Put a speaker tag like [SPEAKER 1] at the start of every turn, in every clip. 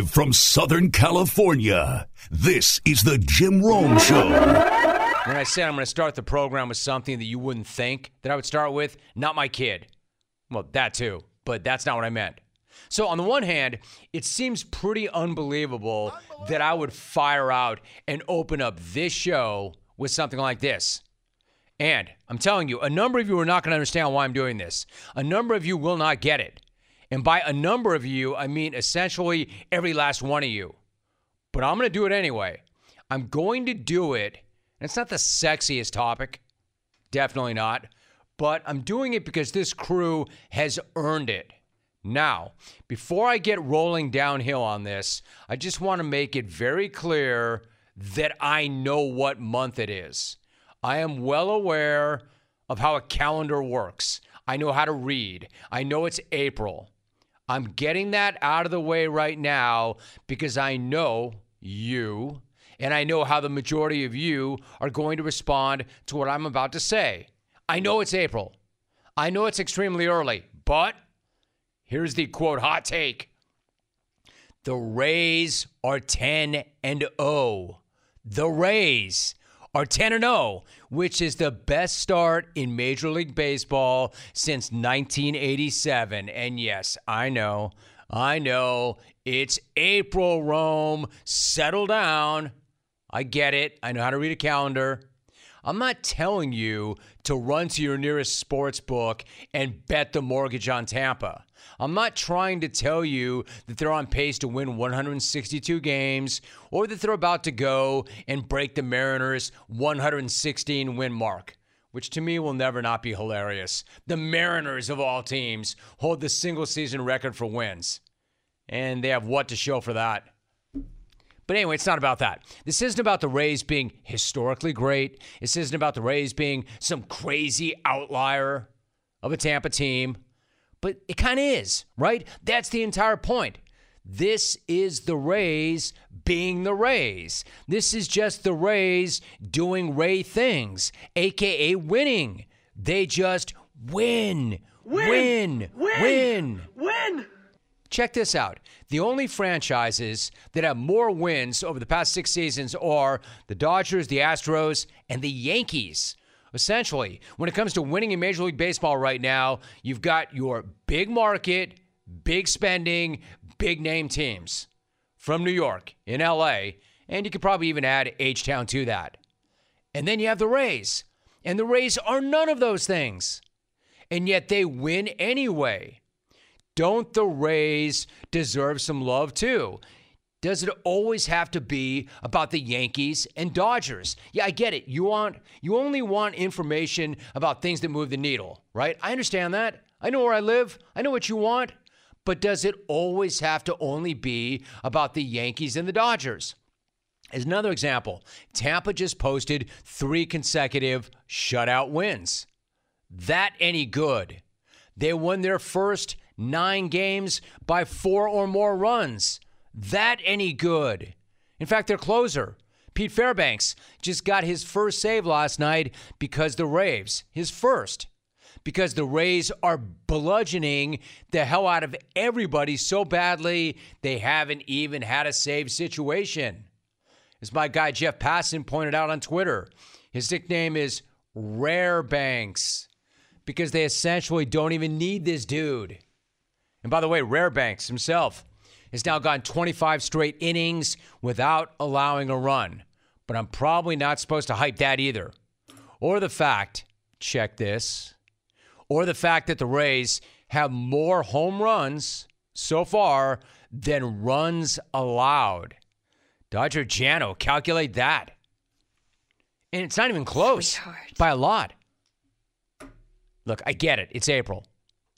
[SPEAKER 1] Live from Southern California, this is the Jim Rome Show.
[SPEAKER 2] When I said I'm going to start the program with something that you wouldn't think that I would start with, not my kid. Well, that too, but that's not what I meant. So, on the one hand, it seems pretty unbelievable, that I would fire out and open up this show with something like this. And I'm telling you, a number of you are not going to understand why I'm doing this. A number of you will not get it. And by a number of you, I mean essentially every last one of you. But I'm going to do it anyway. I'm going to do it. And it's not the sexiest topic, definitely not. But I'm doing it because this crew has earned it. Now, before I get rolling downhill on this, I just want to make it very clear that I know what month it is. I am well aware of how a calendar works. I know how to read. I know it's April. I'm getting that out of the way right now because I know you and I know how the majority of you are going to respond to what I'm about to say. I know it's April. I know it's extremely early, but here's the quote hot take. The Rays are 10 and 0. The Rays are 10 and 0, which is the best start in Major League Baseball since 1987. And yes, I know, I know, it's April, Rome. Settle down. I get it. I know how to read a calendar. I'm not telling you to run to your nearest sports book and bet the mortgage on Tampa. I'm not trying to tell you that they're on pace to win 162 games or that they're about to go and break the Mariners' 116 win mark, which to me will never not be hilarious. The Mariners, of all teams, hold the single season record for wins. And they have what to show for that? But anyway, it's not about that. This isn't about the Rays being historically great. This isn't about the Rays being some crazy outlier of a Tampa team. But it kind of is, right? That's the entire point. This is the Rays being the Rays. This is just the Rays doing Ray things, aka winning. They just win, win, win, win.
[SPEAKER 3] Win!
[SPEAKER 2] Check this out. The only franchises that have more wins over the past six seasons are the Dodgers, the Astros, and the Yankees. Essentially, when it comes to winning in Major League Baseball right now, you've got your big market, big spending, big name teams from New York, in LA, and you could probably even add H Town to that. And then you have the Rays, and the Rays are none of those things. And yet they win anyway. Don't the Rays deserve some love too? Does it always have to be about the Yankees and Dodgers? Yeah, I get it. You want you only want information about things that move the needle, right? I understand that. I know where I live. I know what you want. But does it always have to only be about the Yankees and the Dodgers? As another example, Tampa just posted three consecutive shutout wins. That any good? They won their first nine games by four or more runs. That any good? In fact, their closer, Pete Fairbanks, just got his first save last night because the Rays, his first, because the Rays are bludgeoning the hell out of everybody so badly they haven't even had a save situation. As my guy Jeff Passan pointed out on Twitter, his nickname is Rare Banks because they essentially don't even need this dude. And by the way, Rarebanks himself has now gone 25 straight innings without allowing a run. But I'm probably not supposed to hype that either. Or the fact, check this, or the fact that the Rays have more home runs so far than runs allowed. Dodger Jano, calculate that. And it's not even close
[SPEAKER 3] Sweetheart.
[SPEAKER 2] by a lot. Look, I get it. It's April.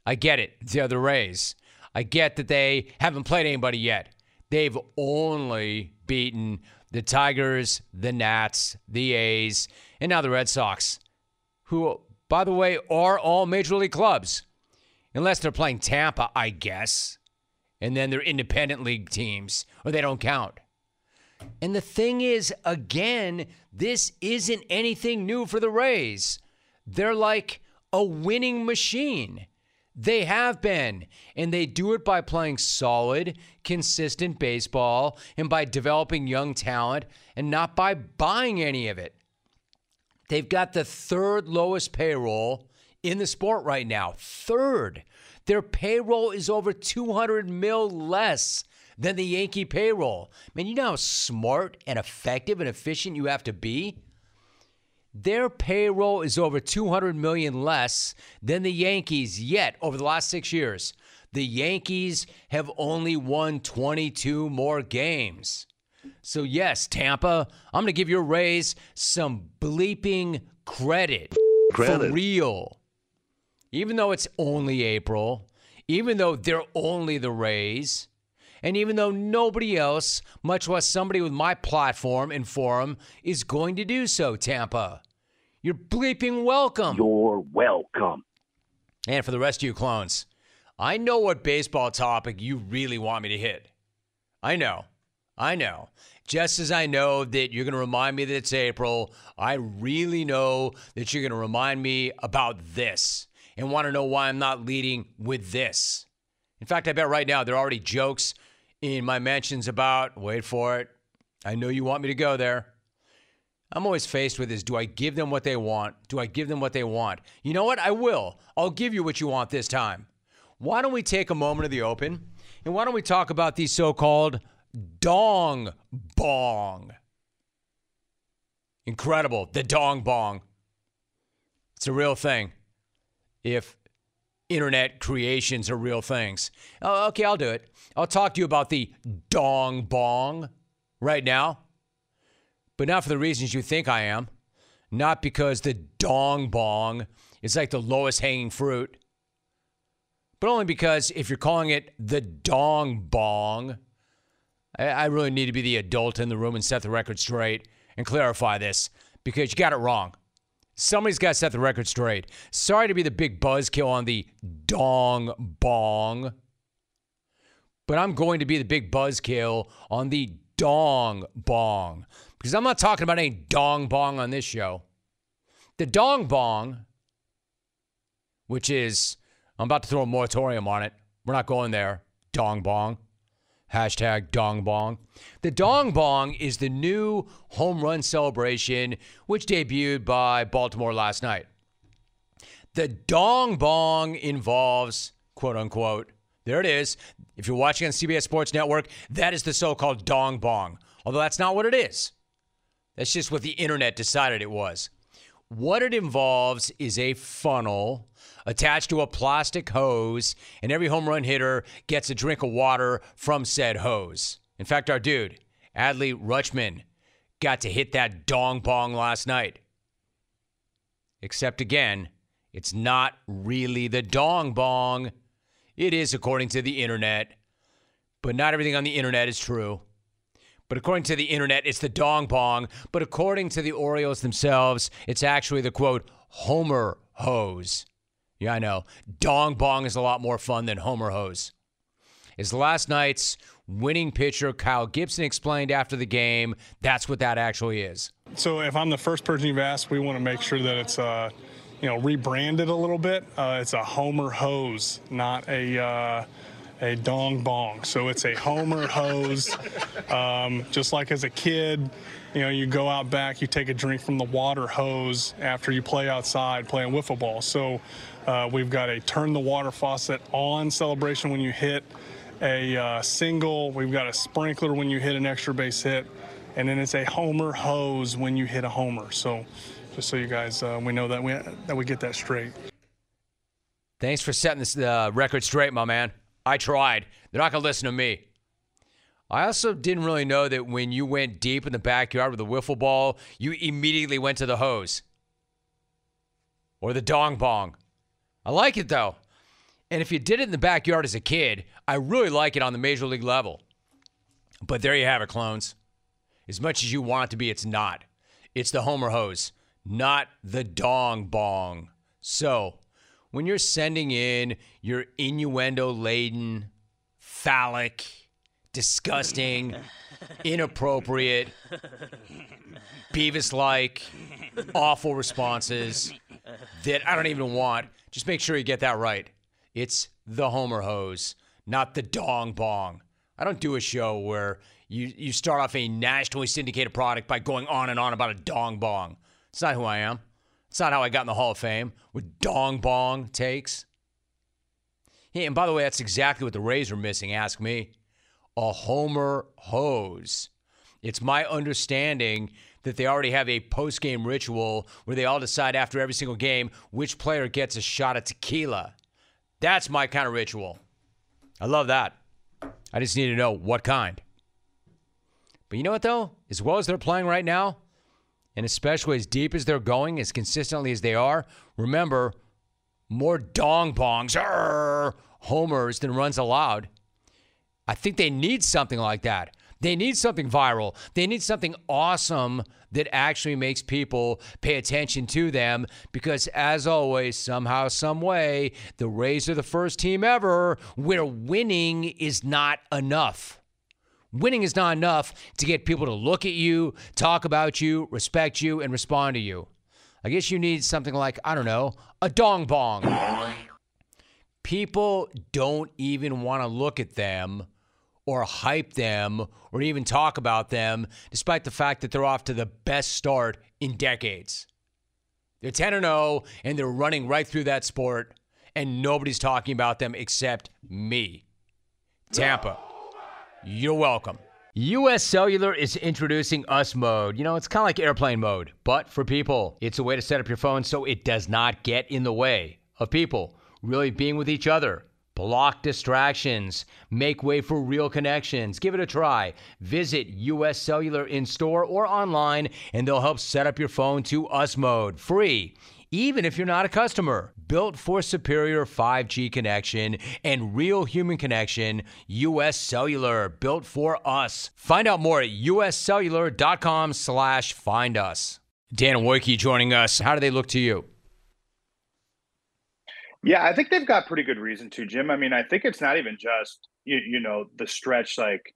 [SPEAKER 2] I get it. The Rays. I get that they haven't played anybody yet. They've only beaten the Tigers, the Nats, the A's, and now the Red Sox, who, by the way, are all major league clubs. Unless they're playing Tampa, I guess. And then they're independent league teams, or they don't count. And the thing is, again, this isn't anything new for the Rays. They're like a winning machine. They have been. And they do it by playing solid, consistent baseball and by developing young talent and not by buying any of it. They've got the third lowest payroll in the sport right now. Third. Their payroll is over 200 mil less than the Yankee payroll. Man, you know how smart and effective and efficient you have to be? Their payroll is over 200 million less than the Yankees yet over the last 6 years. The Yankees have only won 22 more games. So yes, Tampa, I'm going to give your Rays some bleeping credit.
[SPEAKER 1] Credit.
[SPEAKER 2] For real. Even though it's only April, even though they're only the Rays, and even though nobody else, much less somebody with my platform and forum, is going to do so, Tampa. You're bleeping welcome.
[SPEAKER 3] You're welcome.
[SPEAKER 2] And for the rest of you clones, I know what baseball topic you really want me to hit. I know. I know. Just as I know that you're going to remind me that it's April, I really know that you're going to remind me about this and want to know why I'm not leading with this. In fact, I bet right now there are already jokes in my mentions about, wait for it, I know you want me to go there. I'm always faced with is do I give them what they want? Do I give them what they want? You know what? I will. I'll give you what you want this time. Why don't we take a moment of the open and why don't we talk about these so called dong bong? Incredible. The dong bong. It's a real thing. If internet creations are real things. Oh, okay, I'll do it. I'll talk to you about the dong bong right now, but not for the reasons you think I am. Not because the dong bong is like the lowest hanging fruit, but only because if you're calling it the dong bong, I, I really need to be the adult in the room and set the record straight and clarify this because you got it wrong. Somebody's got to set the record straight. Sorry to be the big buzzkill on the dong bong, but I'm going to be the big buzzkill on the dong bong because I'm not talking about any dong bong on this show. The dong bong, which is, I'm about to throw a moratorium on it. We're not going there. Dong bong. Hashtag Dong Bong. The Dong Bong is the new home run celebration, which debuted by Baltimore last night. The Dong Bong involves, quote unquote, there it is. If you're watching on CBS Sports Network, that is the so called Dong Bong. Although that's not what it is. That's just what the internet decided it was. What it involves is a funnel attached to a plastic hose, and every home run hitter gets a drink of water from said hose. In fact, our dude, Adley Rutschman, got to hit that dong bong last night. Except again, it's not really the dong bong. It is according to the internet, but not everything on the internet is true. But according to the internet, it's the dong bong. But according to the Orioles themselves, it's actually the quote, Homer hose. Yeah, I know. Dong bong is a lot more fun than Homer hose. As last night's winning pitcher Kyle Gibson explained after the game, that's what that actually is.
[SPEAKER 4] So if I'm the first person you've asked, we want to make sure that it's uh, you know rebranded a little bit. Uh, it's a Homer hose, not a uh, a dong bong. So it's a Homer hose. Um, just like as a kid, you know, you go out back, you take a drink from the water hose after you play outside playing wiffle ball. So uh, we've got a turn the water faucet on celebration when you hit a uh, single. We've got a sprinkler when you hit an extra base hit, and then it's a homer hose when you hit a homer. So, just so you guys, uh, we know that we that we get that straight.
[SPEAKER 2] Thanks for setting this uh, record straight, my man. I tried. They're not gonna listen to me. I also didn't really know that when you went deep in the backyard with a wiffle ball, you immediately went to the hose or the dong bong. I like it though. And if you did it in the backyard as a kid, I really like it on the major league level. But there you have it, clones. As much as you want it to be, it's not. It's the Homer hose, not the dong bong. So, when you're sending in your innuendo laden, phallic, disgusting, inappropriate, Beavis like, awful responses that I don't even want, just make sure you get that right. It's the Homer hose, not the dong bong. I don't do a show where you, you start off a nationally syndicated product by going on and on about a dong bong. It's not who I am. It's not how I got in the Hall of Fame with dong bong takes. Hey, and by the way, that's exactly what the Rays are missing. Ask me. A Homer hose. It's my understanding that they already have a post game ritual where they all decide after every single game which player gets a shot of tequila. That's my kind of ritual. I love that. I just need to know what kind. But you know what, though? As well as they're playing right now, and especially as deep as they're going, as consistently as they are, remember, more dong bongs, arr, homers than runs allowed. I think they need something like that. They need something viral. They need something awesome that actually makes people pay attention to them because, as always, somehow, some way, the Rays are the first team ever where winning is not enough. Winning is not enough to get people to look at you, talk about you, respect you, and respond to you. I guess you need something like, I don't know, a dong bong. People don't even want to look at them or hype them or even talk about them, despite the fact that they're off to the best start in decades. They're 10 0 and they're running right through that sport, and nobody's talking about them except me. Tampa, you're welcome. US Cellular is introducing Us Mode. You know, it's kind of like airplane mode, but for people. It's a way to set up your phone so it does not get in the way of people really being with each other Block distractions. Make way for real connections. Give it a try. Visit US Cellular in store or online, and they'll help set up your phone to US mode. Free. Even if you're not a customer, built for superior 5G connection and real human connection, US Cellular, built for us. Find out more at uscellular.com slash find us. Dan Woike joining us. How do they look to you?
[SPEAKER 3] Yeah, I think they've got pretty good reason to, Jim. I mean, I think it's not even just you, you know the stretch like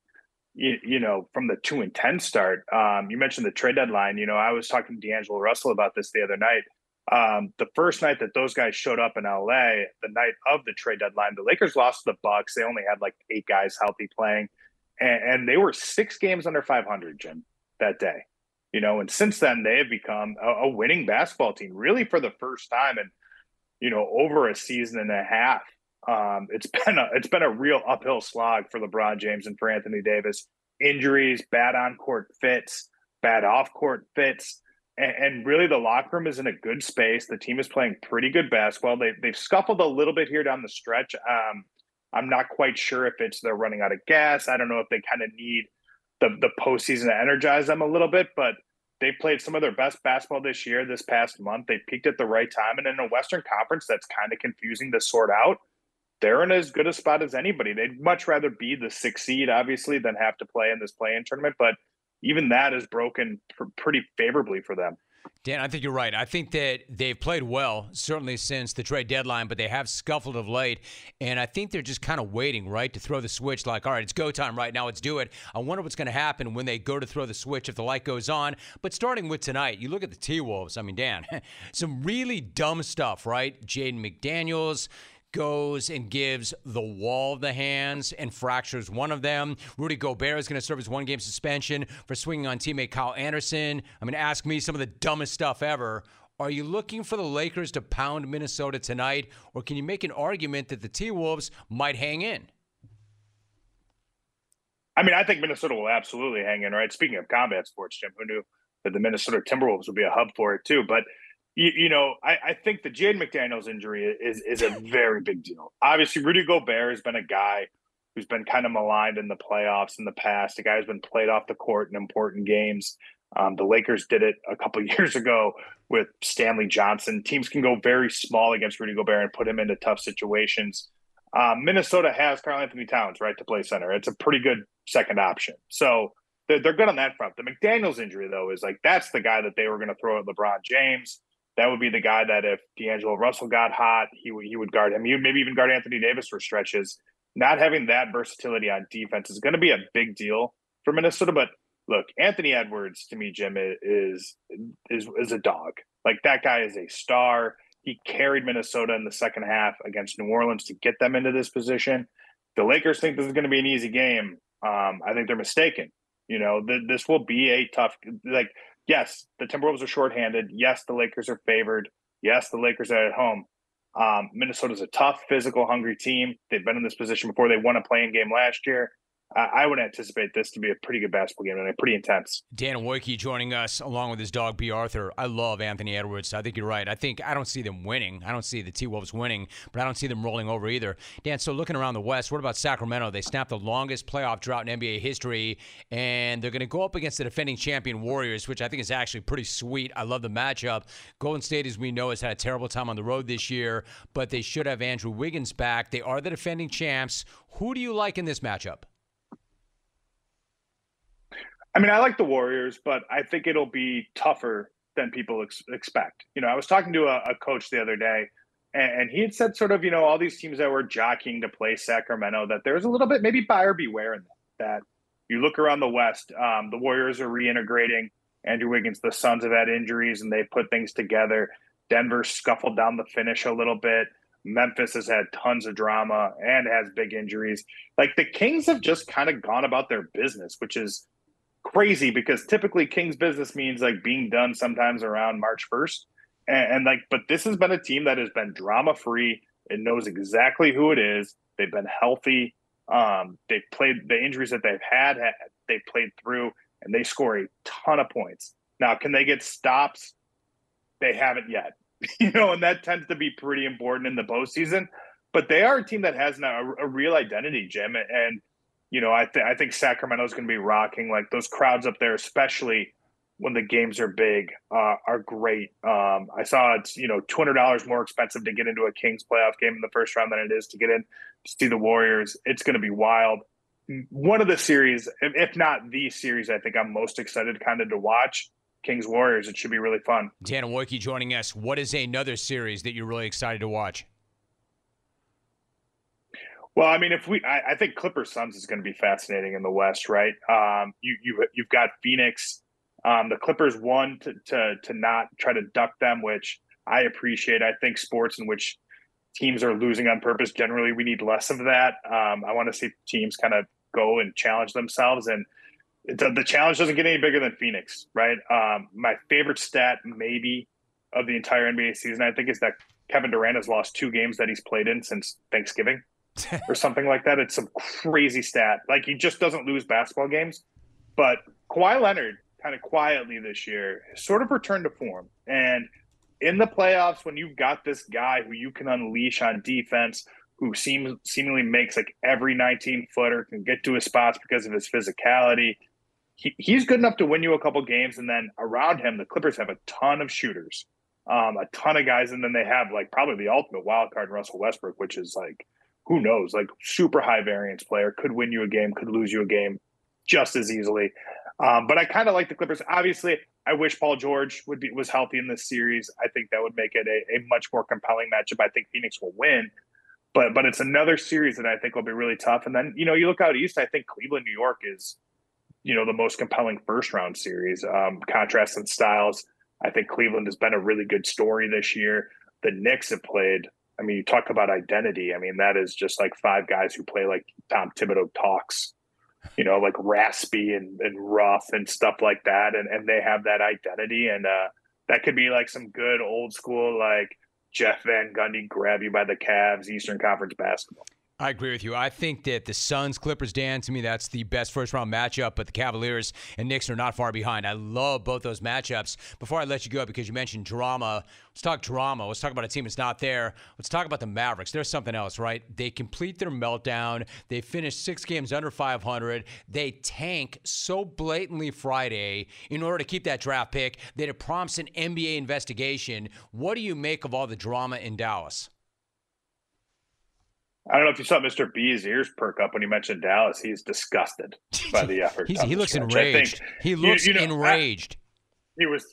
[SPEAKER 3] you, you know from the two and ten start. Um, you mentioned the trade deadline. You know, I was talking to D'Angelo Russell about this the other night. Um, the first night that those guys showed up in LA, the night of the trade deadline, the Lakers lost the Bucks. They only had like eight guys healthy playing, and, and they were six games under 500, Jim, that day. You know, and since then they have become a, a winning basketball team, really for the first time. And you know, over a season and a half. Um, it's been a it's been a real uphill slog for LeBron James and for Anthony Davis. Injuries, bad on court fits, bad off court fits, and, really the locker room is in a good space. The team is playing pretty good basketball. They they've scuffled a little bit here down the stretch. Um, I'm not quite sure if it's they're running out of gas. I don't know if they kind of need the the postseason to energize them a little bit, but they played some of their best basketball this year, this past month. They peaked at the right time. And in a Western Conference that's kind of confusing to sort out, they're in as good a spot as anybody. They'd much rather be the six seed, obviously, than have to play in this play in tournament. But even that is broken pr- pretty favorably for them.
[SPEAKER 2] Dan, I think you're right. I think that they've played well, certainly since the trade deadline, but they have scuffled of late. And I think they're just kind of waiting, right, to throw the switch like, all right, it's go time right now, let's do it. I wonder what's going to happen when they go to throw the switch if the light goes on. But starting with tonight, you look at the T Wolves. I mean, Dan, some really dumb stuff, right? Jaden McDaniels goes and gives the wall the hands and fractures one of them. Rudy Gobert is going to serve his one game suspension for swinging on teammate Kyle Anderson. I mean, ask me some of the dumbest stuff ever. Are you looking for the Lakers to pound Minnesota tonight, or can you make an argument that the T Wolves might hang in?
[SPEAKER 3] I mean, I think Minnesota will absolutely hang in, right? Speaking of combat sports, Jim, who knew that the Minnesota Timberwolves would be a hub for it too? But you, you know, I, I, think the Jade McDaniels injury is is a very big deal. Obviously, Rudy Gobert has been a guy who's been kind of maligned in the playoffs in the past. A guy who's been played off the court in important games. Um, the Lakers did it a couple years ago with Stanley Johnson. Teams can go very small against Rudy Gobert and put him into tough situations. Um, Minnesota has Karl-Anthony Towns, right, to play center. It's a pretty good second option. So they're, they're good on that front. The McDaniels injury, though, is like that's the guy that they were going to throw at LeBron James that would be the guy that if D'Angelo Russell got hot, he would he would guard him. He would maybe even guard Anthony Davis for stretches. Not having that versatility on defense is going to be a big deal for Minnesota. But look, Anthony Edwards to me, Jim is is is a dog. Like that guy is a star. He carried Minnesota in the second half against New Orleans to get them into this position. The Lakers think this is going to be an easy game. Um, I think they're mistaken. You know, th- this will be a tough. Like, yes, the Timberwolves are shorthanded. Yes, the Lakers are favored. Yes, the Lakers are at home. Um, Minnesota's a tough, physical, hungry team. They've been in this position before. They won a playing game last year. I would anticipate this to be a pretty good basketball game and pretty intense.
[SPEAKER 2] Dan Woike joining us along with his dog B. Arthur. I love Anthony Edwards. I think you're right. I think I don't see them winning. I don't see the T Wolves winning, but I don't see them rolling over either. Dan, so looking around the West, what about Sacramento? They snapped the longest playoff drought in NBA history, and they're going to go up against the defending champion Warriors, which I think is actually pretty sweet. I love the matchup. Golden State, as we know, has had a terrible time on the road this year, but they should have Andrew Wiggins back. They are the defending champs. Who do you like in this matchup?
[SPEAKER 3] I mean, I like the Warriors, but I think it'll be tougher than people ex- expect. You know, I was talking to a, a coach the other day, and, and, he had said sort of, you know, all these teams that were jockeying to play Sacramento, that there's a little bit maybe buyer beware in that. That you look around the West, um, the Warriors are reintegrating. Andrew Wiggins, the Suns have had injuries, and they put things together. Denver scuffled down the finish a little bit. Memphis has had tons of drama and has big injuries. Like the Kings have just kind of gone about their business, which is crazy because typically King's business means like being done sometimes around March 1st. And, and like, but this has been a team that has been drama free. It knows exactly who it is. They've been healthy. Um, they've played the injuries that they've had, they played through and they score a ton of points. Now, can they get stops? They haven't yet, you know, and that tends to be pretty important in the postseason. But they are a team that has now a, a real identity, Jim. And you know, I, th- I think Sacramento's going to be rocking. Like those crowds up there, especially when the games are big, uh, are great. Um, I saw it's you know two hundred dollars more expensive to get into a Kings playoff game in the first round than it is to get in to see the Warriors. It's going to be wild. One of the series, if not the series, I think I'm most excited kind of to watch. Kings Warriors. It should be really fun.
[SPEAKER 2] Dan Woike joining us. What is another series that you're really excited to watch?
[SPEAKER 3] Well, I mean, if we, I, I think Clippers Suns is going to be fascinating in the West, right? Um, you you you've got Phoenix. Um, the Clippers won to, to to not try to duck them, which I appreciate. I think sports in which teams are losing on purpose generally we need less of that. Um, I want to see teams kind of go and challenge themselves, and the, the challenge doesn't get any bigger than Phoenix, right? Um, my favorite stat, maybe of the entire NBA season, I think, is that Kevin Durant has lost two games that he's played in since Thanksgiving or something like that. It's some crazy stat. Like he just doesn't lose basketball games. But Kawhi Leonard, kind of quietly this year, sort of returned to form. And in the playoffs, when you've got this guy who you can unleash on defense, who seems seemingly makes like every 19 footer can get to his spots because of his physicality. He, he's good enough to win you a couple games, and then around him, the Clippers have a ton of shooters, um, a ton of guys, and then they have like probably the ultimate wild card, Russell Westbrook, which is like who knows? Like super high variance player could win you a game, could lose you a game just as easily. Um, but I kind of like the Clippers. Obviously, I wish Paul George would be was healthy in this series. I think that would make it a, a much more compelling matchup. I think Phoenix will win, but but it's another series that I think will be really tough. And then you know you look out east. I think Cleveland, New York is you know the most compelling first round series. Um, contrast in styles. I think Cleveland has been a really good story this year. The Knicks have played I mean, you talk about identity. I mean, that is just like five guys who play like Tom Thibodeau talks, you know, like raspy and, and rough and stuff like that. And, and they have that identity. And uh, that could be like some good old school, like Jeff Van Gundy grab you by the calves, Eastern Conference basketball.
[SPEAKER 2] I agree with you. I think that the Suns Clippers, Dan, to me, that's the best first round matchup, but the Cavaliers and Knicks are not far behind. I love both those matchups. Before I let you go, because you mentioned drama, let's talk drama. Let's talk about a team that's not there. Let's talk about the Mavericks. There's something else, right? They complete their meltdown. They finish six games under 500. They tank so blatantly Friday in order to keep that draft pick that it prompts an NBA investigation. What do you make of all the drama in Dallas?
[SPEAKER 3] I don't know if you saw Mr. B's ears perk up when he mentioned Dallas. He's disgusted by the effort.
[SPEAKER 2] he looks stretch. enraged. He looks you, you know, enraged.
[SPEAKER 3] I, he was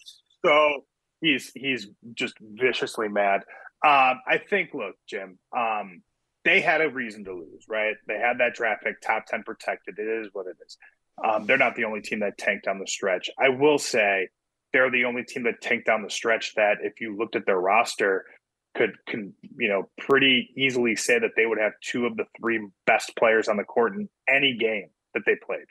[SPEAKER 3] so he's he's just viciously mad. Um, I think, look, Jim, um, they had a reason to lose, right? They had that draft pick, top ten protected. It is what it is. Um, they're not the only team that tanked down the stretch. I will say they're the only team that tanked down the stretch that, if you looked at their roster, could can you know pretty easily say that they would have two of the three best players on the court in any game that they played.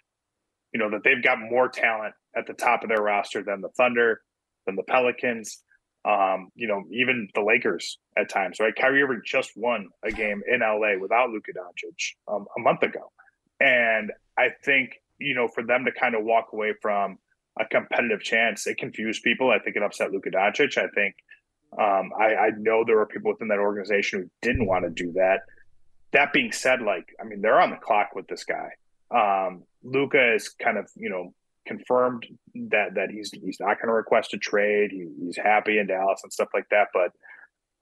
[SPEAKER 3] You know that they've got more talent at the top of their roster than the Thunder, than the Pelicans, um, you know, even the Lakers at times. Right, Kyrie Irving just won a game in LA without Luka Doncic um, a month ago, and I think you know for them to kind of walk away from a competitive chance, it confused people. I think it upset Luka Doncic. I think um, I, I know there were people within that organization who didn't want to do that. That being said, like I mean, they're on the clock with this guy. Um, Luka is kind of you know confirmed that that he's he's not going to request a trade. He, he's happy in Dallas and stuff like that. But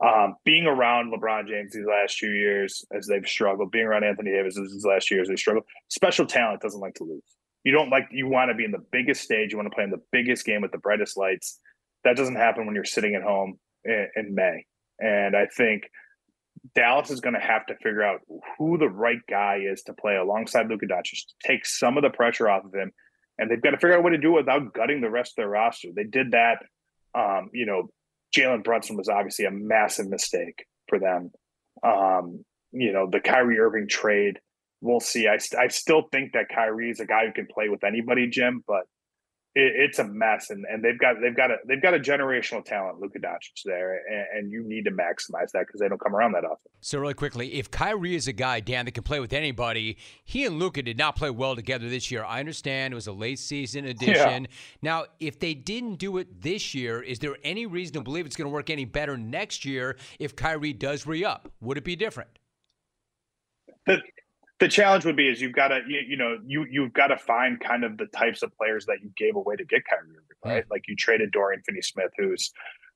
[SPEAKER 3] um, being around LeBron James these last few years as they've struggled, being around Anthony Davis these last years they struggled. Special talent doesn't like to lose. You don't like you want to be in the biggest stage. You want to play in the biggest game with the brightest lights. That doesn't happen when you're sitting at home in, in May. And I think Dallas is going to have to figure out who the right guy is to play alongside Luka Doncic to take some of the pressure off of him. And they've got to figure out what to do without gutting the rest of their roster. They did that. Um, you know, Jalen Brunson was obviously a massive mistake for them. Um, you know, the Kyrie Irving trade, we'll see. I, I still think that Kyrie is a guy who can play with anybody, Jim, but it's a mess, and, and they've got they've got a they've got a generational talent, Luka Doncic there, and, and you need to maximize that because they don't come around that often.
[SPEAKER 2] So really quickly, if Kyrie is a guy, Dan, that can play with anybody, he and Luka did not play well together this year. I understand it was a late season addition. Yeah. Now, if they didn't do it this year, is there any reason to believe it's going to work any better next year if Kyrie does re up? Would it be different?
[SPEAKER 3] The, the challenge would be is you've got to you, you, know you you've got to find kind of the types of players that you gave away to get Kyrie Irving, right? Mm. Like you traded Dorian Finney-Smith, who's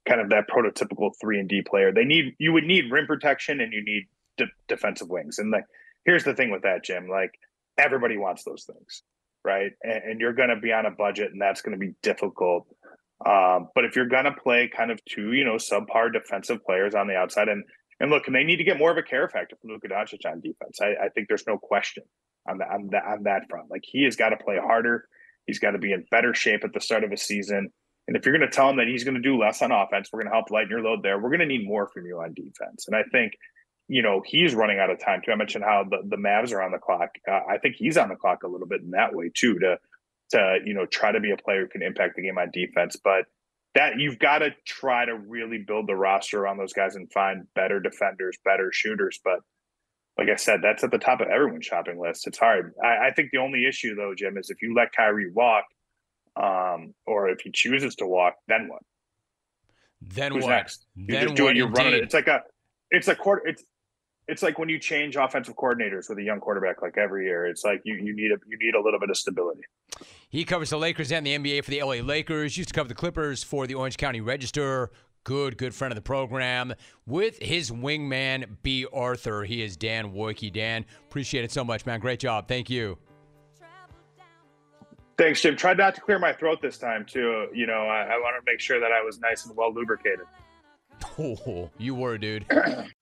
[SPEAKER 3] kind of that prototypical three and D player. They need you would need rim protection and you need de- defensive wings. And like here's the thing with that, Jim. Like everybody wants those things, right? And, and you're going to be on a budget, and that's going to be difficult. Um, but if you're going to play kind of two, you know, subpar defensive players on the outside, and and look, and they need to get more of a care factor from Luka Doncic on defense. I, I think there's no question on that on that on that front. Like he has got to play harder. He's got to be in better shape at the start of a season. And if you're going to tell him that he's going to do less on offense, we're going to help lighten your load there. We're going to need more from you on defense. And I think, you know, he's running out of time too. I mentioned how the, the Mavs are on the clock. Uh, I think he's on the clock a little bit in that way too, to to you know try to be a player who can impact the game on defense. But that you've got to try to really build the roster on those guys and find better defenders, better shooters. But like I said, that's at the top of everyone's shopping list. It's hard. I, I think the only issue though, Jim, is if you let Kyrie walk, um, or if he chooses to walk, then what?
[SPEAKER 2] Then
[SPEAKER 3] Who's
[SPEAKER 2] what?
[SPEAKER 3] next?
[SPEAKER 2] You
[SPEAKER 3] then
[SPEAKER 2] just do
[SPEAKER 3] it. You're running it. It's like a, it's a quarter. It's it's like when you change offensive coordinators with a young quarterback like every year. It's like you you need a you need a little bit of stability.
[SPEAKER 2] He covers the Lakers and the NBA for the LA Lakers. Used to cover the Clippers for the Orange County Register. Good, good friend of the program. With his wingman, B. Arthur. He is Dan Woike. Dan, appreciate it so much, man. Great job. Thank you.
[SPEAKER 3] Thanks, Jim. Tried not to clear my throat this time, too. You know, I, I wanted to make sure that I was nice and well lubricated.
[SPEAKER 2] Oh, you were, dude.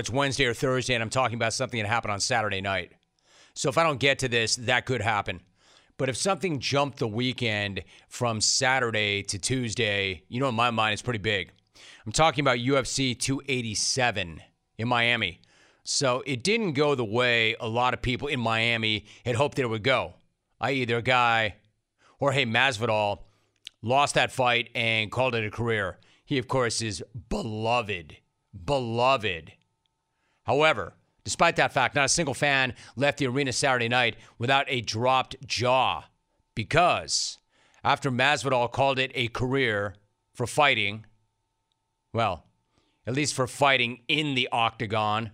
[SPEAKER 2] It's Wednesday or Thursday, and I'm talking about something that happened on Saturday night. So if I don't get to this, that could happen. But if something jumped the weekend from Saturday to Tuesday, you know, in my mind, it's pretty big. I'm talking about UFC 287 in Miami. So it didn't go the way a lot of people in Miami had hoped that it would go. I.e., their guy, Jorge Masvidal, lost that fight and called it a career. He, of course, is beloved, beloved However, despite that fact, not a single fan left the arena Saturday night without a dropped jaw because after Masvidal called it a career for fighting, well, at least for fighting in the octagon,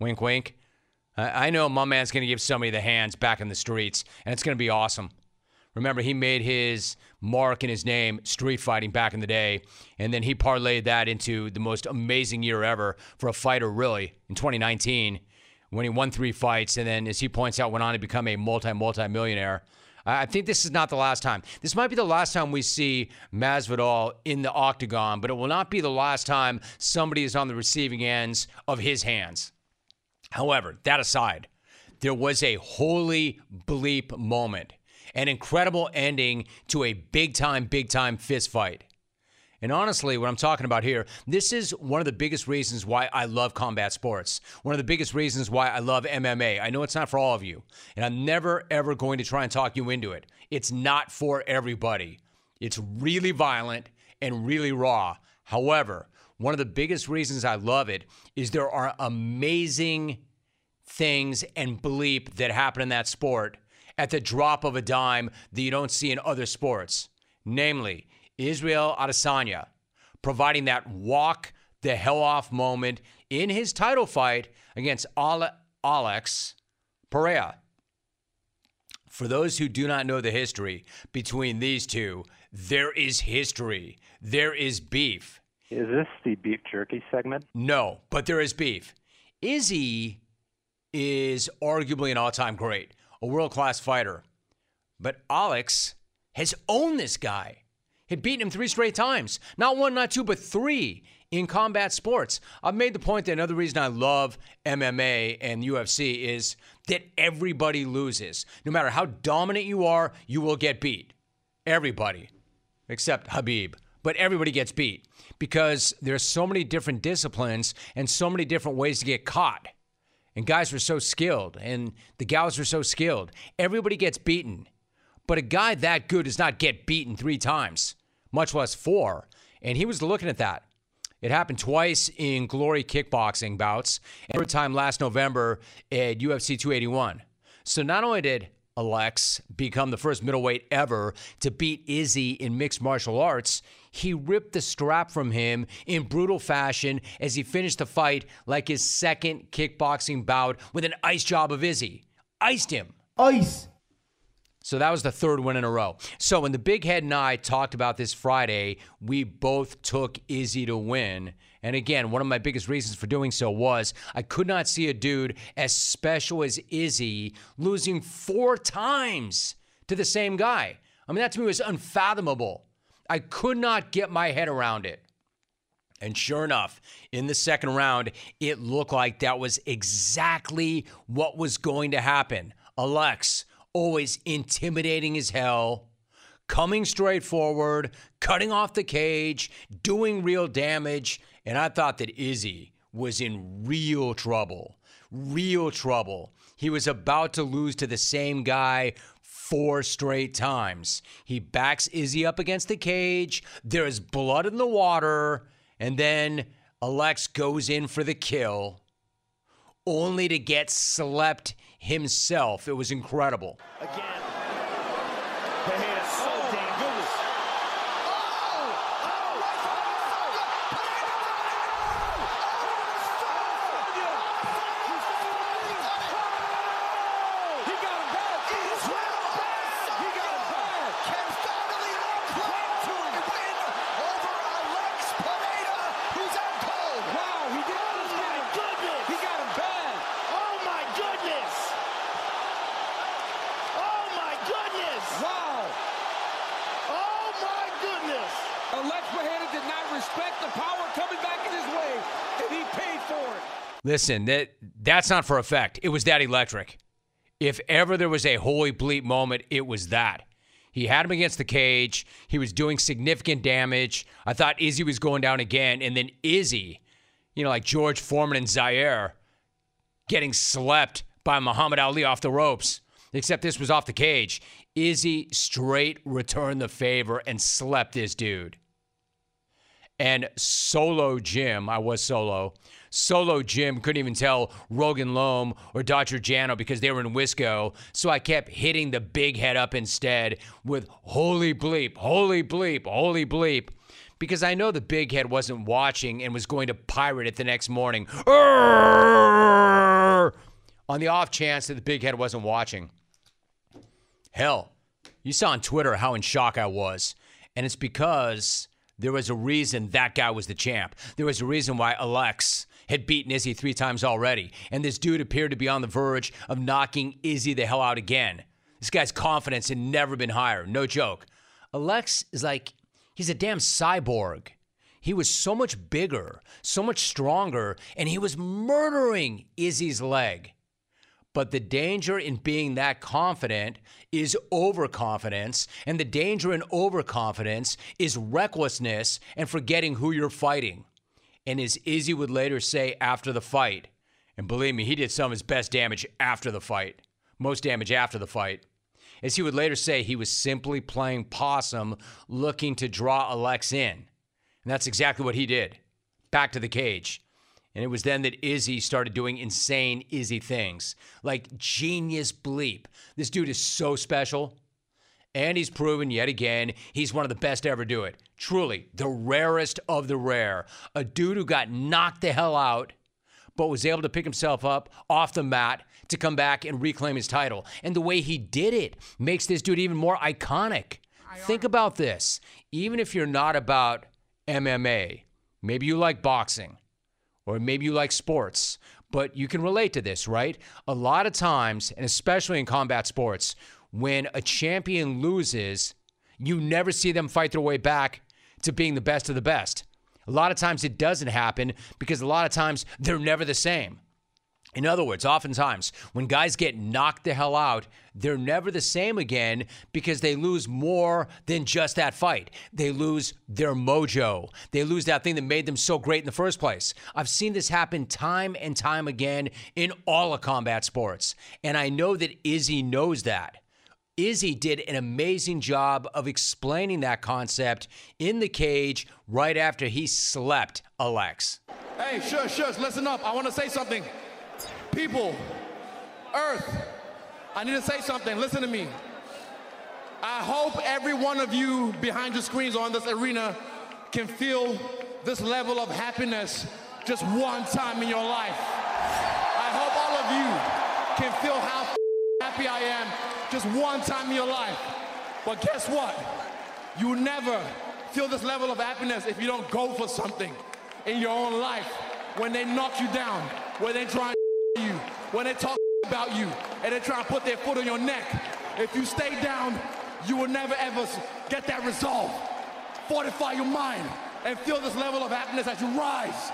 [SPEAKER 2] wink, wink. I know my man's going to give somebody the hands back in the streets, and it's going to be awesome. Remember, he made his mark in his name street fighting back in the day, and then he parlayed that into the most amazing year ever for a fighter, really, in 2019 when he won three fights, and then, as he points out, went on to become a multi multi millionaire. I think this is not the last time. This might be the last time we see Masvidal in the octagon, but it will not be the last time somebody is on the receiving ends of his hands. However, that aside, there was a holy bleep moment, an incredible ending to a big time, big time fist fight. And honestly, what I'm talking about here, this is one of the biggest reasons why I love combat sports. One of the biggest reasons why I love MMA. I know it's not for all of you, and I'm never, ever going to try and talk you into it. It's not for everybody. It's really violent and really raw. However, one of the biggest reasons I love it is there are amazing things and bleep that happen in that sport at the drop of a dime that you don't see in other sports. Namely, Israel Adesanya providing that walk the hell off moment in his title fight against Alex Pereira. For those who do not know the history between these two, there is history. There is beef.
[SPEAKER 5] Is this the beef jerky segment?
[SPEAKER 2] No, but there is beef. Izzy is arguably an all time great, a world class fighter. But Alex has owned this guy had beaten him three straight times. Not one, not two, but three in combat sports. I've made the point that another reason I love MMA and UFC is that everybody loses. No matter how dominant you are, you will get beat. Everybody, except Khabib. But everybody gets beat because there's so many different disciplines and so many different ways to get caught. And guys were so skilled, and the gals were so skilled. Everybody gets beaten. But a guy that good does not get beaten three times, much less four. And he was looking at that. It happened twice in glory kickboxing bouts, and third time last November at UFC 281. So not only did Alex become the first middleweight ever to beat Izzy in mixed martial arts, he ripped the strap from him in brutal fashion as he finished the fight like his second kickboxing bout with an ice job of Izzy. Iced him.
[SPEAKER 6] Ice.
[SPEAKER 2] So that was the third win in a row. So when the big head and I talked about this Friday, we both took Izzy to win. And again, one of my biggest reasons for doing so was I could not see a dude as special as Izzy losing four times to the same guy. I mean, that to me was unfathomable. I could not get my head around it. And sure enough, in the second round, it looked like that was exactly what was going to happen. Alex always intimidating as hell, coming straight forward, cutting off the cage, doing real damage. And I thought that Izzy was in real trouble. Real trouble. He was about to lose to the same guy four straight times. He backs Izzy up against the cage. There's blood in the water. And then Alex goes in for the kill, only to get slept himself. It was incredible. Again. Listen, that that's not for effect. It was that electric. If ever there was a holy bleep moment, it was that. He had him against the cage. He was doing significant damage. I thought Izzy was going down again, and then Izzy, you know, like George Foreman and Zaire, getting slept by Muhammad Ali off the ropes. Except this was off the cage. Izzy straight returned the favor and slept this dude. And solo Jim, I was solo Solo Jim couldn't even tell Rogan Loam or Dr. Jano because they were in Wisco. So I kept hitting the big head up instead with holy bleep, holy bleep, holy bleep. Because I know the big head wasn't watching and was going to pirate it the next morning. On the off chance that the big head wasn't watching. Hell, You saw on Twitter how in shock I was. And it's because there was a reason that guy was the champ. There was a reason why Alex had beaten Izzy three times already. And this dude appeared to be on the verge of knocking Izzy the hell out again. This guy's confidence had never been higher. No joke. Alex is like, he's a damn cyborg. He was so much bigger, so much stronger, and he was murdering Izzy's leg. But the danger in being that confident is overconfidence, and the danger in overconfidence is recklessness and forgetting who you're fighting. And as Izzy would later say after the fight, and believe me, he did some of his best damage after the fight, most damage after the fight. As he would later say, he was simply playing possum, looking to draw Alex in. And that's exactly what he did. Back to the cage. And it was then that Izzy started doing insane Izzy things, like genius bleep. This dude is so special. And he's proven yet again he's one of the best to ever do it. Truly, the rarest of the rare. A dude who got knocked the hell out, but was able to pick himself up off the mat to come back and reclaim his title. And the way he did it makes this dude even more iconic. Think about this. Even if you're not about MMA, maybe you like boxing or maybe you like sports, but you can relate to this, right? A lot of times, and especially in combat sports, when a champion loses, you never see them fight their way back to being the best of the best. A lot of times it doesn't happen because a lot of times they're never the same. In other words, oftentimes when guys get knocked the hell out, they're never the same again because they lose more than just that fight. They lose their mojo. They lose that thing that made them so great in the first place. I've seen this happen time and time again in all of combat sports. And I know that Izzy knows that. Izzy did an amazing job of explaining that concept in the cage right after he slept Alex.
[SPEAKER 6] Hey, shush, shush, listen up. I want to say something. People, Earth, I need to say something. Listen to me. I hope every one of you behind your screens or in this arena can feel this level of happiness just one time in your life. I hope all of you can feel how happy I am just one time in your life. But guess what? You never feel this level of happiness if you don't go for something in your own life. When they knock you down, when they try you, when they talk about you, and they try to put their foot on your neck. If you stay down, you will never ever get that resolve. Fortify your mind and feel this level of happiness as you rise.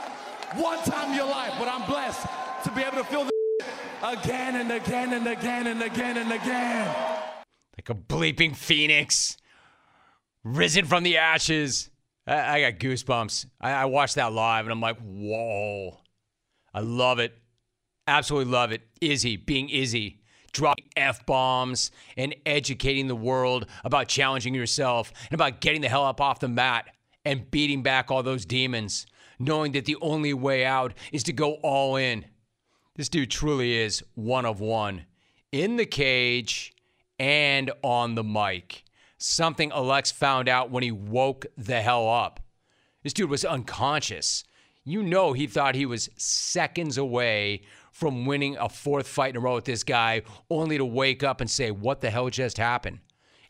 [SPEAKER 6] One time in your life, but I'm blessed to be able to feel this again and again and again and again and again.
[SPEAKER 2] Like a bleeping phoenix, risen from the ashes. I, I got goosebumps. I, I watched that live and I'm like, whoa. I love it. Absolutely love it. Izzy being Izzy, dropping F bombs and educating the world about challenging yourself and about getting the hell up off the mat and beating back all those demons, knowing that the only way out is to go all in. This dude truly is one of one in the cage and on the mic. Something Alex found out when he woke the hell up. This dude was unconscious. You know, he thought he was seconds away from winning a fourth fight in a row with this guy, only to wake up and say, What the hell just happened?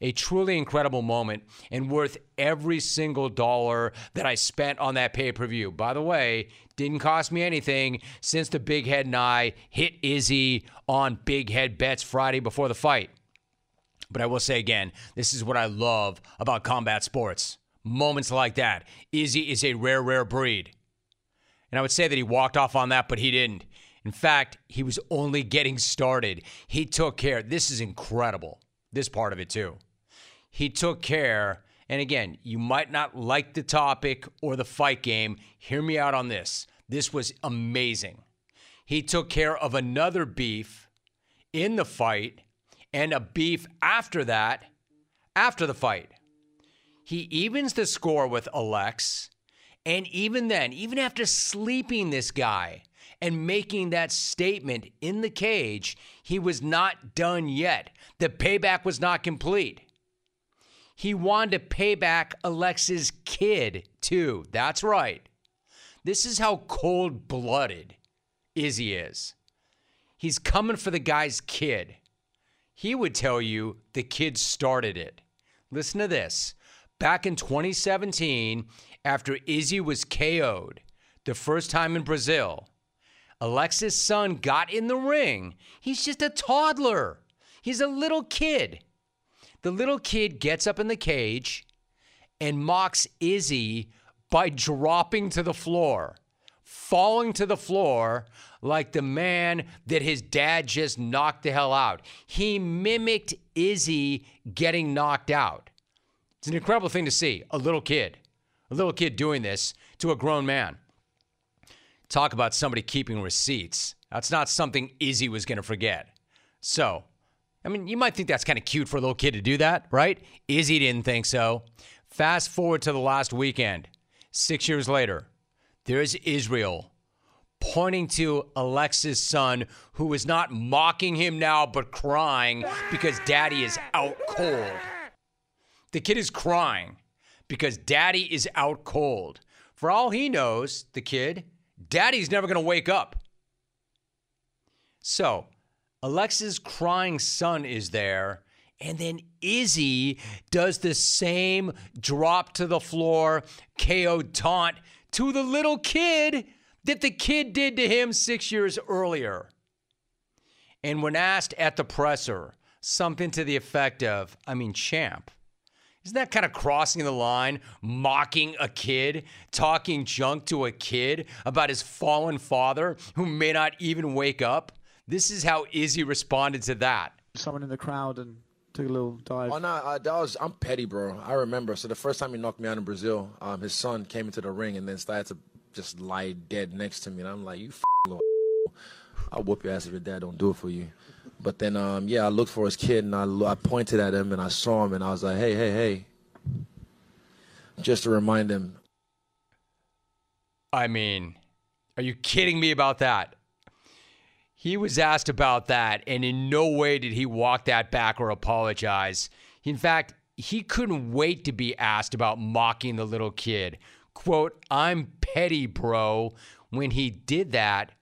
[SPEAKER 2] A truly incredible moment and worth every single dollar that I spent on that pay per view. By the way, didn't cost me anything since the Big Head and I hit Izzy on Big Head Bets Friday before the fight. But I will say again, this is what I love about combat sports. Moments like that. Izzy is a rare, rare breed. And I would say that he walked off on that, but he didn't. In fact, he was only getting started. He took care. This is incredible. This part of it, too. He took care. And again, you might not like the topic or the fight game. Hear me out on this. This was amazing. He took care of another beef in the fight and a beef after that, after the fight. He evens the score with Alex. And even then, even after sleeping this guy and making that statement in the cage, he was not done yet. The payback was not complete. He wanted to pay back Alex's kid, too. That's right. This is how cold blooded Izzy is. He's coming for the guy's kid. he would tell you the kid started it. Listen to this. Back in 2017, after Izzy was KO'd the first time in Brazil, Alex's son got in the ring. He's just a toddler, he's a little kid. The little kid gets up in the cage and mocks Izzy by dropping to the floor, falling to the floor like the man that his dad just knocked the hell out. He mimicked Izzy getting knocked out. It's an incredible thing to see. A little kid, a little kid doing this to a grown man. Talk about somebody keeping receipts. That's not something Izzy was going to forget. So, I mean, you might think that's kind of cute for a little kid to do that, right? Izzy didn't think so. Fast forward to the last weekend, six years later, there's Israel pointing to Alex's son, who is not mocking him now, but crying because daddy is out cold. The kid is crying because daddy is out cold. For all he knows, the kid, daddy's never going to wake up. So, Alexa's crying son is there, and then Izzy does the same drop to the floor, KO taunt to the little kid that the kid did to him six years earlier. And when asked at the presser, something to the effect of, I mean, champ, isn't that kind of crossing the line, mocking a kid, talking junk to a kid about his fallen father who may not even wake up? This is how Izzy responded to that.
[SPEAKER 7] Someone in the crowd and took a little dive.
[SPEAKER 8] Oh no, uh, that was I'm petty, bro. I remember. So the first time he knocked me out in Brazil, um, his son came into the ring and then started to just lie dead next to me, and I'm like, you f- little. I'll whoop your ass if your dad don't do it for you. But then, um, yeah, I looked for his kid and I, I pointed at him and I saw him and I was like, hey, hey, hey, just to remind him.
[SPEAKER 2] I mean, are you kidding me about that? He was asked about that, and in no way did he walk that back or apologize. In fact, he couldn't wait to be asked about mocking the little kid. Quote, I'm petty, bro. When he did that,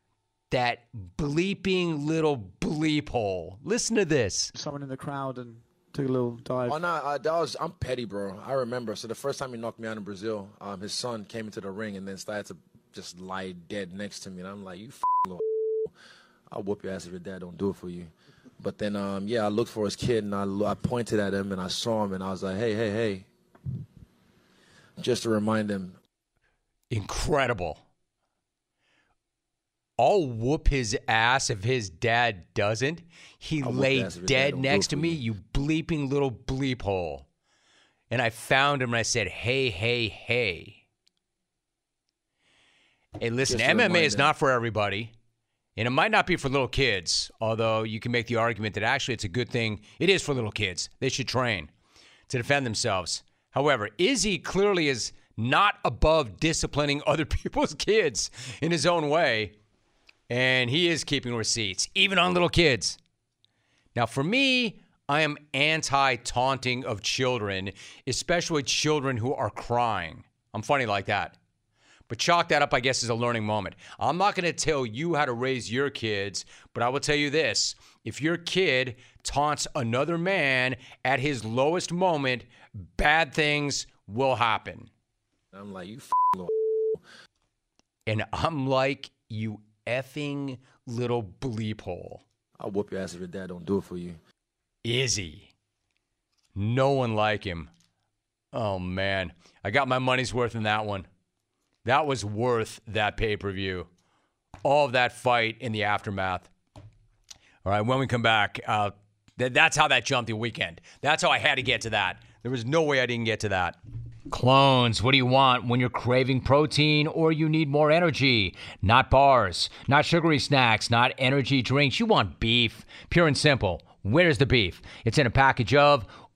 [SPEAKER 2] that bleeping little bleep hole. Listen to this.
[SPEAKER 7] Someone in the crowd and took a little dive.
[SPEAKER 8] Oh no, uh, that was I'm petty, bro. I remember. So the first time he knocked me out in Brazil, um, his son came into the ring and then started to just lie dead next to me, and I'm like, you f- little. I'll whoop your ass if your dad don't do it for you. But then, um, yeah, I looked for his kid and I, I pointed at him and I saw him and I was like, hey, hey, hey, just to remind him.
[SPEAKER 2] Incredible. I'll whoop his ass if his dad doesn't. He
[SPEAKER 8] I'll
[SPEAKER 2] lay
[SPEAKER 8] your ass if your dad
[SPEAKER 2] dead next to me,
[SPEAKER 8] you.
[SPEAKER 2] you bleeping little bleep hole. And I found him and I said, hey, hey, hey. Hey, listen, MMA is
[SPEAKER 8] him.
[SPEAKER 2] not for everybody. And it might not be for little kids, although you can make the argument that actually it's a good thing. It is for little kids. They should train to defend themselves. However, Izzy clearly is not above disciplining other people's kids in his own way. And he is keeping receipts, even on little kids. Now, for me, I am anti taunting of children, especially children who are crying. I'm funny like that. But chalk that up, I guess, as a learning moment. I'm not going to tell you how to raise your kids, but I will tell you this. If your kid taunts another man at his lowest moment, bad things will happen.
[SPEAKER 8] I'm like, you little.
[SPEAKER 2] And I'm like, you effing little bleep hole.
[SPEAKER 8] I'll whoop your ass if your dad don't do it for you.
[SPEAKER 2] Izzy. No one like him. Oh, man. I got my money's worth in that one. That was worth that pay per view. All of that fight in the aftermath. All right, when we come back, uh, th- that's how that jumped the weekend. That's how I had to get to that. There was no way I didn't get to that. Clones, what do you want when you're craving protein or you need more energy? Not bars, not sugary snacks, not energy drinks. You want beef, pure and simple. Where's the beef? It's in a package of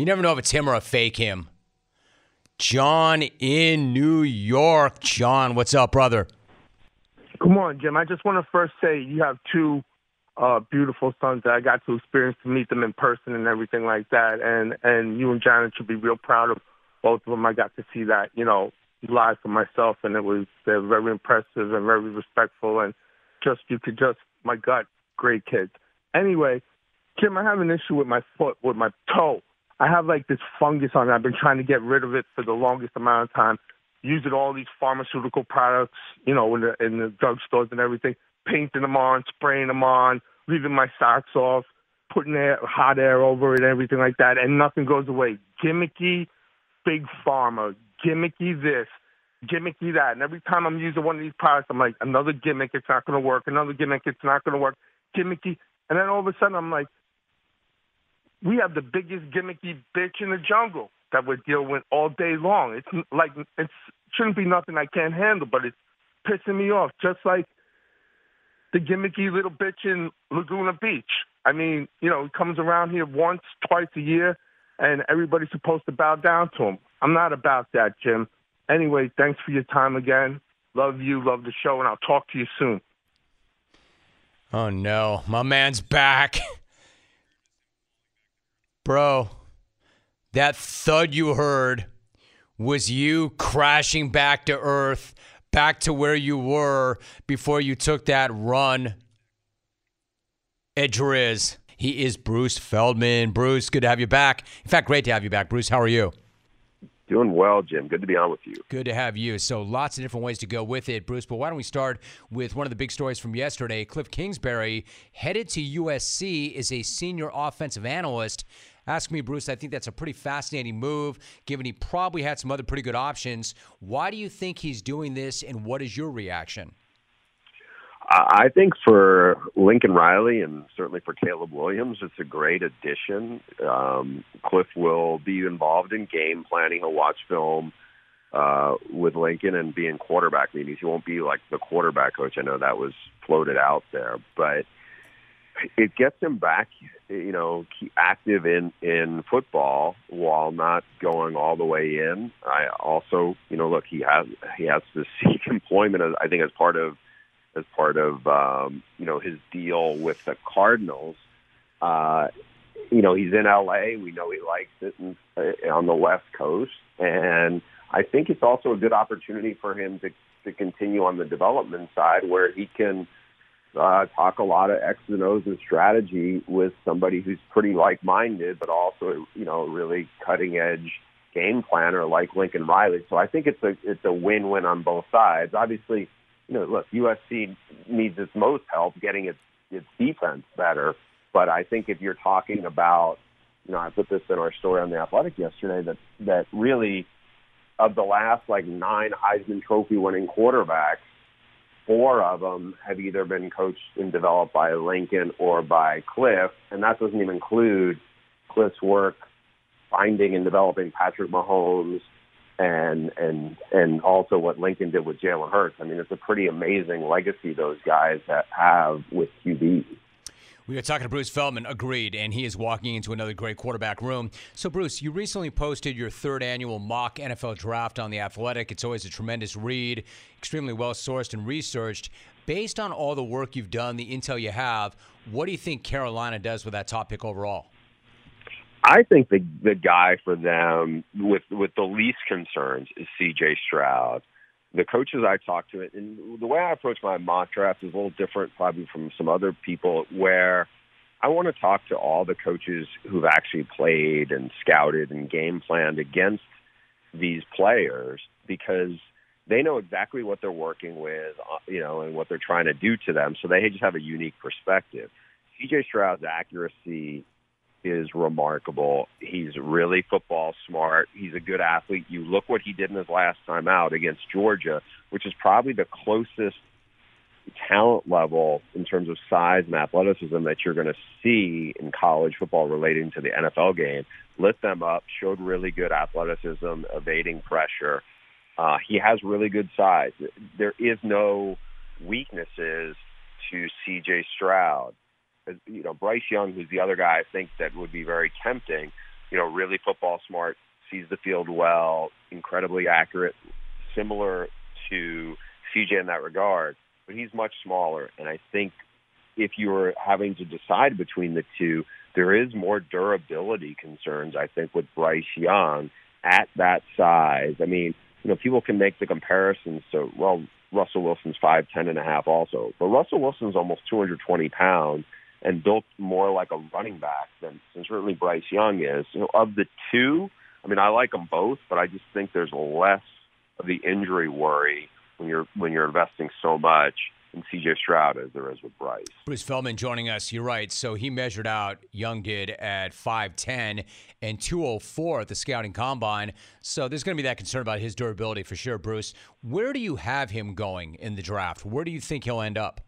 [SPEAKER 2] You never know if it's him or a fake him. John in New York. John, what's up, brother?
[SPEAKER 9] Come on, Jim. I just want to first say you have two uh, beautiful sons that I got to experience to meet them in person and everything like that. And and you and Janet should be real proud of both of them. I got to see that, you know, live for myself, and it was they're very impressive and very respectful, and just you could just my gut, great kids. Anyway, Jim, I have an issue with my foot, with my toe. I have like this fungus on it. I've been trying to get rid of it for the longest amount of time. Using all these pharmaceutical products, you know, in the in the drugstores and everything, painting them on, spraying them on, leaving my socks off, putting air, hot air over it, everything like that, and nothing goes away. Gimmicky, big pharma, gimmicky this, gimmicky that, and every time I'm using one of these products, I'm like, another gimmick, it's not going to work. Another gimmick, it's not going to work. Gimmicky, and then all of a sudden, I'm like, we have the biggest gimmicky bitch in the jungle that we're dealing with all day long. It's like it shouldn't be nothing I can't handle, but it's pissing me off. Just like the gimmicky little bitch in Laguna Beach. I mean, you know, he comes around here once, twice a year, and everybody's supposed to bow down to him. I'm not about that, Jim. Anyway, thanks for your time again. Love you, love the show, and I'll talk to you soon.
[SPEAKER 2] Oh no, my man's back. Bro, that thud you heard was you crashing back to earth, back to where you were before you took that run Driz. He is Bruce Feldman. Bruce, good to have you back. In fact, great to have you back. Bruce, how are you?
[SPEAKER 10] Doing well, Jim. Good to be on with you.
[SPEAKER 2] Good to have you. So, lots of different ways to go with it, Bruce. But why don't we start with one of the big stories from yesterday? Kliff Kingsbury headed to USC is a senior offensive analyst. Ask me, Bruce. I think that's a pretty fascinating move, given he probably had some other pretty good options. Why do you think he's doing this, and what is your reaction?
[SPEAKER 10] I think for Lincoln Riley and certainly for Caleb Williams, it's a great addition. Um, Kliff will be involved in game planning. He'll watch film uh, with Lincoln and be in quarterback meetings. He won't be like the quarterback coach. I know that was floated out there, but it gets him back, you know, active in in football while not going all the way in. I also, you know, look, he has he has to seek employment. I think as part of as part of um, you know his deal with the Cardinals. Uh, you know, he's in LA. We know he likes it in, uh, on the West Coast, and I think it's also a good opportunity for him to to continue on the development side where he can uh, talk a lot of X's and O's and strategy with somebody who's pretty like-minded, but also you know really cutting-edge game planner like Lincoln Riley. So I think it's a it's a win-win on both sides. Obviously, you know, look, USC needs its most help getting its its defense better. But I think if you're talking about, you know, I put this in our story on the Athletic yesterday that that really of the last like nine Heisman Trophy winning quarterbacks, four of them have either been coached and developed by Lincoln or by Kliff, and that doesn't even include Kliff's work finding and developing Patrick Mahomes and and and also what Lincoln did with Jalen Hurts. I mean, it's a pretty amazing legacy those guys have with QB.
[SPEAKER 2] We are talking to Bruce Feldman, agreed, and he is walking into another great quarterback room. So, Bruce, you recently posted your third annual mock NFL draft on The Athletic. It's always a tremendous read, extremely well sourced and researched. Based on all the work you've done, the intel you have, what do you think Carolina does with that top pick overall?
[SPEAKER 10] I think the the guy for them with with the least concerns is C.J. Stroud. The coaches I talk to, and the way I approach my mock draft is a little different, probably from some other people, where I want to talk to all the coaches who've actually played and scouted and game planned against these players because they know exactly what they're working with, uh, you know, and what they're trying to do to them. So they just have a unique perspective. CJ Stroud's accuracy is remarkable. He's really football smart. He's a good athlete. You look what he did in his last time out against Georgia, which is probably the closest talent level in terms of size and athleticism that you're going to see in college football relating to the NFL game. Lit them up, showed really good athleticism, evading pressure. Uh, he has really good size. There is no weaknesses to C.J. Stroud. You know, Bryce Young, who's the other guy I think that would be very tempting. You know, really football smart, sees the field well, incredibly accurate, similar to CJ in that regard but he's much smaller. And I think if you're having to decide between the two, there is more durability concerns, I think, with Bryce Young at that size. I mean, you know, people can make the comparisons. So, well, Russell Wilson's five ten and a half, also, but Russell Wilson's almost 220 pounds and built more like a running back than, than certainly Bryce Young is. You know, of the two, I mean, I like them both, but I just think there's less of the injury worry when you're when you're investing so much in CJ Stroud as there is with Bryce.
[SPEAKER 2] Bruce Feldman joining us. You're right. So he measured out Young did at 5'10 and 204 at the scouting combine. So there's going to be that concern about his durability for sure, Bruce. Where do you have him going in the draft? Where do you think he'll end up?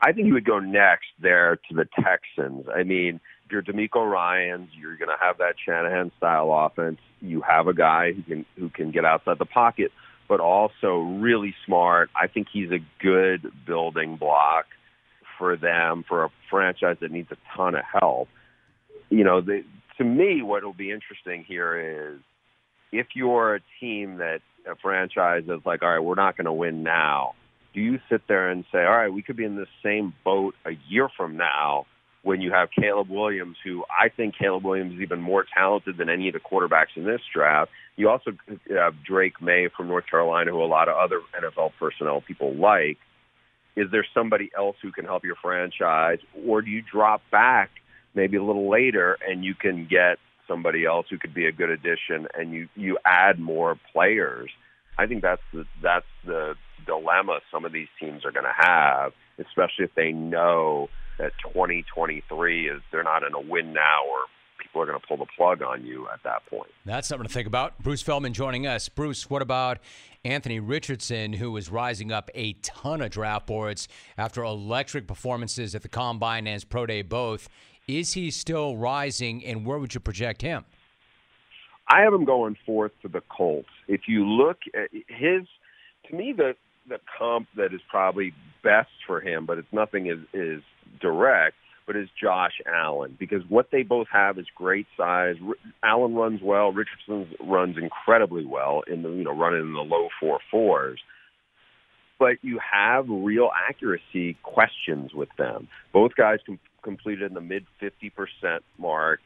[SPEAKER 10] I think he would go next there to the Texans. I mean, if you're DeMeco Ryans, you're going to have that Shanahan style offense. You have a guy who can who can get outside the pocket but also really smart. I think he's a good building block for them for a franchise that needs a ton of help. You know, the, to me, what will be interesting here is if you're a team that a franchise is like, all right, we're not going to win now. Do you sit there and say, all right, we could be in the same boat a year from now when you have Caleb Williams, who I think Caleb Williams is even more talented than any of the quarterbacks in this draft. You also have Drake Maye from North Carolina, who a lot of other NFL personnel people like. Is there somebody else who can help your franchise, or do you drop back maybe a little later and you can get somebody else who could be a good addition, and you you add more players? I think that's the that's the dilemma some of these teams are going to have, especially if they know that 2023 is they're not in a win now or people are going to pull the plug on you at that point.
[SPEAKER 2] That's something to think about. Bruce Feldman joining us. Bruce, what about Anthony Richardson, who is rising up a ton of draft boards after electric performances at the Combine and his Pro Day both? Is he still rising, and where would you project him?
[SPEAKER 10] I have him going fourth to the Colts. If you look at his, to me, the the comp that is probably best for him, but it's nothing is is direct, but is Josh Allen because what they both have is great size. Allen runs well. Richardson runs incredibly well in the you know running in the low four fours. But you have real accuracy questions with them. Both guys com- completed in the mid 50% mark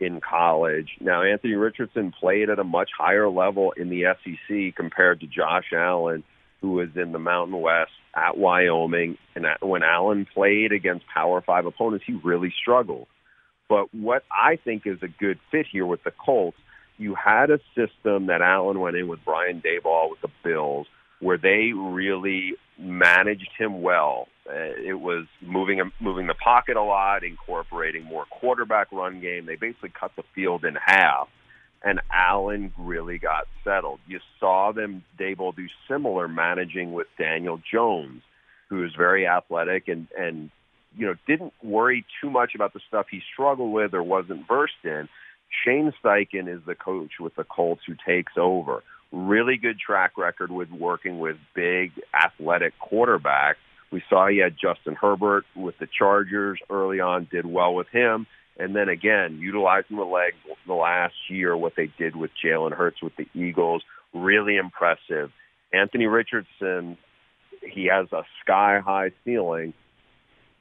[SPEAKER 10] in college. Now, Anthony Richardson played at a much higher level in the SEC compared to Josh Allen, who was in the Mountain West at Wyoming. And when Allen played against Power Five opponents, he really struggled. But what I think is a good fit here with the Colts, you had a system that Allen went in with Brian Daboll with the Bills, where they really managed him well. Uh, it was moving moving the pocket a lot, incorporating more quarterback run game. They basically cut the field in half and Allen really got settled. You saw them Daboll do similar managing with Daniel Jones, who is very athletic and and you know didn't worry too much about the stuff he struggled with or wasn't versed in. Shane Steichen is the coach with the Colts who takes over. Really good track record with working with big athletic quarterbacks. We saw he had Justin Herbert with the Chargers early on, did well with him and then again, utilizing the legs the last year, what they did with Jalen Hurts with the Eagles, really impressive. Anthony Richardson, he has a sky high ceiling.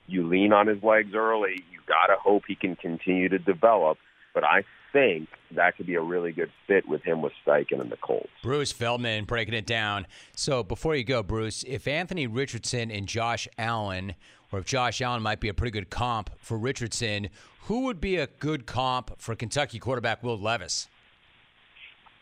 [SPEAKER 10] You lean on his legs early. You got to hope he can continue to develop. But I think that could be a really good fit with him with Steichen and the Colts.
[SPEAKER 2] Bruce Feldman breaking it down. So before you go, Bruce, if Anthony Richardson and Josh Allen, or if Josh Allen might be a pretty good comp for Richardson, who would be a good comp for Kentucky quarterback Will Levis?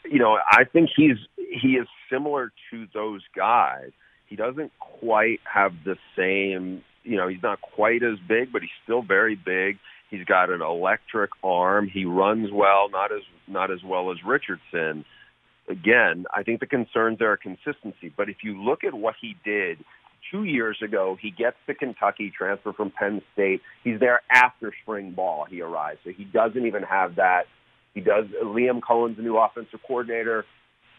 [SPEAKER 10] You know, I think he's he is similar to those guys. He doesn't quite have the same, you know, he's not quite as big, but he's still very big. He's got an electric arm. He runs well, not as not as well as Richardson. Again, I think the concerns are consistency. But if you look at what he did two years ago, he gets to Kentucky, transfer from Penn State. He's there after spring ball. He arrives, so he doesn't even have that. He does. Liam Coen's the new offensive coordinator.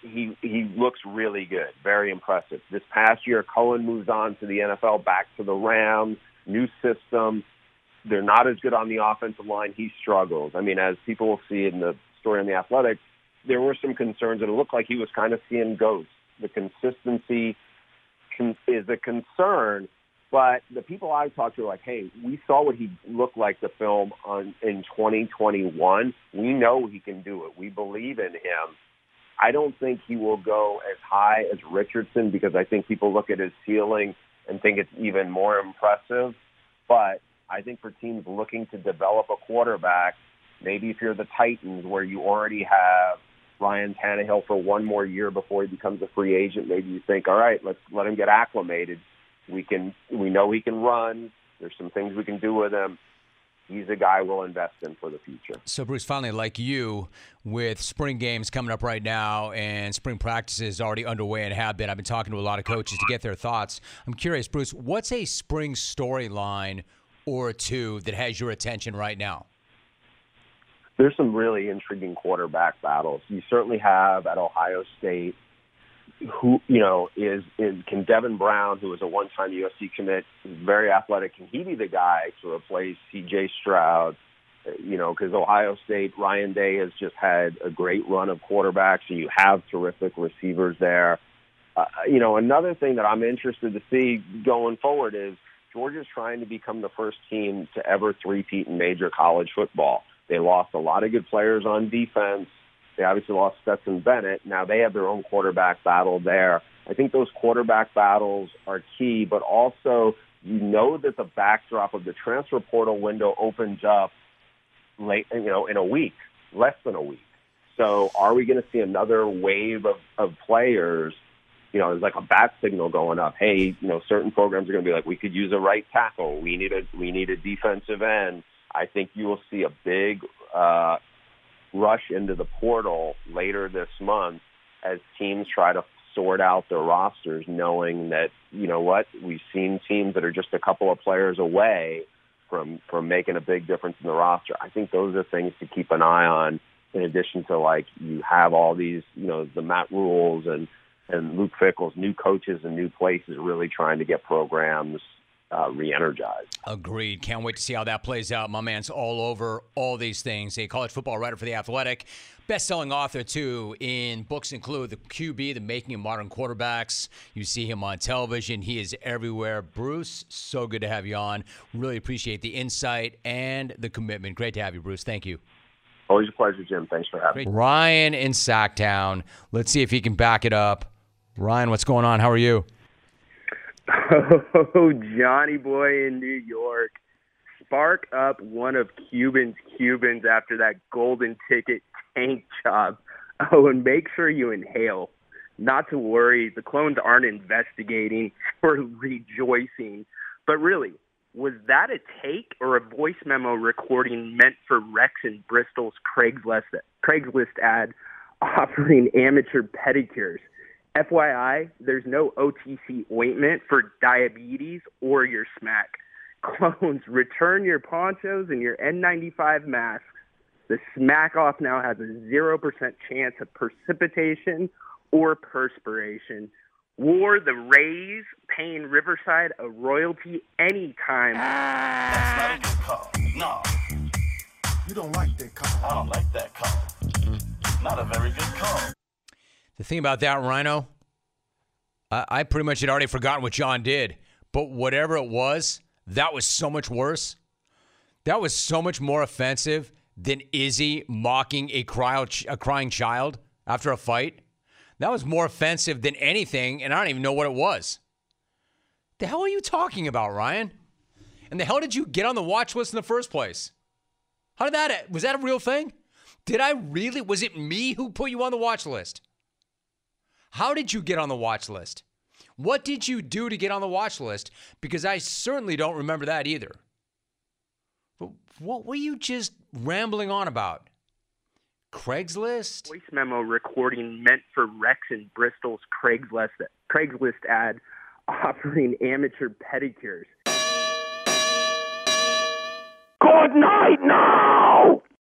[SPEAKER 10] He he looks really good, very impressive. This past year, Cohen moves on to the NFL, back to the Rams, new system. They're not as good on the offensive line. He struggles. I mean, as people will see in the story on the Athletic, there were some concerns, and it looked like he was kind of seeing ghosts. The consistency con- is a concern, but the people I've talked to are like, hey, we saw what he looked like the film on in 2021. We know he can do it. We believe in him. I don't think he will go as high as Richardson because I think people look at his ceiling and think it's even more impressive. But I think for teams looking to develop a quarterback, maybe if you're the Titans where you already have Ryan Tannehill for one more year before he becomes a free agent, maybe you think, all right, let's let him get acclimated. We can, we know he can run. There's some things we can do with him. He's a guy we'll invest in for the future.
[SPEAKER 2] So, Bruce, finally, like you, with spring games coming up right now and spring practices already underway and have been, I've been talking to a lot of coaches to get their thoughts. I'm curious, Bruce, what's a spring storyline or two that has your attention right now?
[SPEAKER 10] There's some really intriguing quarterback battles. You certainly have at Ohio State, who you know is is can Devin Brown, who is a one-time USC commit, very athletic. Can he be the guy to replace C.J. Stroud? You know, because Ohio State, Ryan Day has just had a great run of quarterbacks, and you have terrific receivers there. Uh, you know, another thing that I'm interested to see going forward is Georgia's trying to become the first team to ever three-peat in major college football. They lost a lot of good players on defense. They obviously lost Stetson Bennett. Now they have their own quarterback battle there. I think those quarterback battles are key, but also you know that the backdrop of the transfer portal window opens up late, you know, in a week, less than a week. So are we going to see another wave of, of players? You know, there's like a bat signal going up. Hey, you know, certain programs are going to be like, we could use a right tackle. We need a we need a defensive end. I think you will see a big uh, rush into the portal later this month as teams try to sort out their rosters, knowing that you know what we've seen teams that are just a couple of players away from from making a big difference in the roster. I think those are things to keep an eye on. In addition to like you have all these, you know, the Matt Rhules and and Luke Fickell's new coaches and new places really trying to get programs uh, re-energized.
[SPEAKER 2] Agreed. Can't wait to see how that plays out. My man's all over all these things. A college football writer for the Athletic, best-selling author too. In books include the QB, the Making of Modern Quarterbacks. You see him on television. He is everywhere. Bruce, so good to have you on. Really appreciate the insight and the commitment. Great to have you, Bruce. Thank you.
[SPEAKER 10] Always a pleasure, Jim. Thanks for having
[SPEAKER 2] me. Ryan in Sacktown. Let's see if he can back it up. Ryan, what's going on? How are you?
[SPEAKER 11] Oh, Johnny boy in New York. Spark up one of Cuban's Cubans after that golden ticket tank job. Oh, and make sure you inhale. Not to worry, the clones aren't investigating or rejoicing. But really, was that a take or a voice memo recording meant for Rex and Bristol's Craigslist Craigslist ad offering amateur pedicures? FYI, there's no OTC ointment for diabetes or your smack. Clones, return your ponchos and your N95 masks. The smack off now has a 0% chance of precipitation or perspiration. War the Rays paying Riverside a royalty anytime.
[SPEAKER 12] That's not a good call. No. You don't like that call. I don't like that call. Not a very good call.
[SPEAKER 2] The thing about that, Rhino, I, I pretty much had already forgotten what John did. But whatever it was, that was so much worse. That was so much more offensive than Izzy mocking a, cry- a crying child after a fight. That was more offensive than anything, and I don't even know what it was. The hell are you talking about, Ryan? And the hell did you get on the watch list in the first place? How did that was that a real thing? Did I really was it me who put you on the watch list? How did you get on the watch list? What did you do to get on the watch list? Because I certainly don't remember that either. But what were you just rambling on about? Craigslist?
[SPEAKER 11] Voice memo recording meant for Rex and Bristol's Craigslist, Craigslist ad offering amateur pedicures.
[SPEAKER 12] Good night now!